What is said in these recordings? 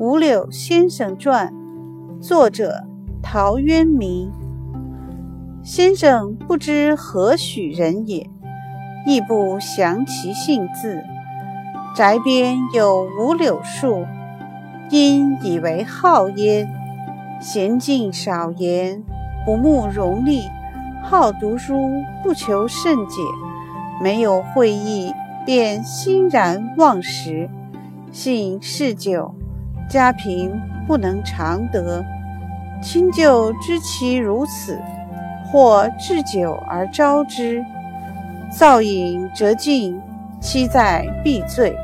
五柳先生传》，作者陶渊明。先生不知何许人也，亦不详其姓字。宅边有五柳树，因以为好焉。娴静少言，不慕荣利，好读书，不求甚解。没有会意，便欣然忘食。幸嗜酒，家贫不能常得。亲旧知其如此。或置酒而招之，造饮辄尽，期在必醉。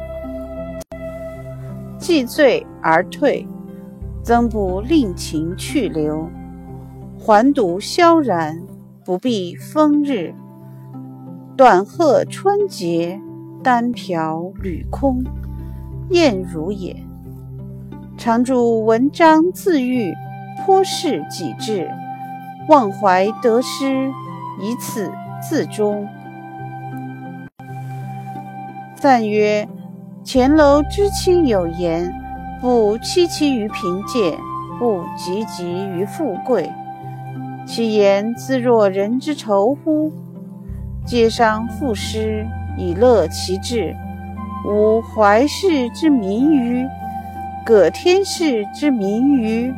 既醉而退，曾不令情去留。还独萧然，不避风日。短鹤春节，单瓢履空，燕如也。常著文章自喻，颇是己志。忘怀得失，以此自终。赞曰：前楼知亲有言：不戚戚于贫贱，不汲汲于富贵。其言自若人之仇乎？嗟伤赋诗，以乐其志。吾怀世之民于？葛天氏之民于？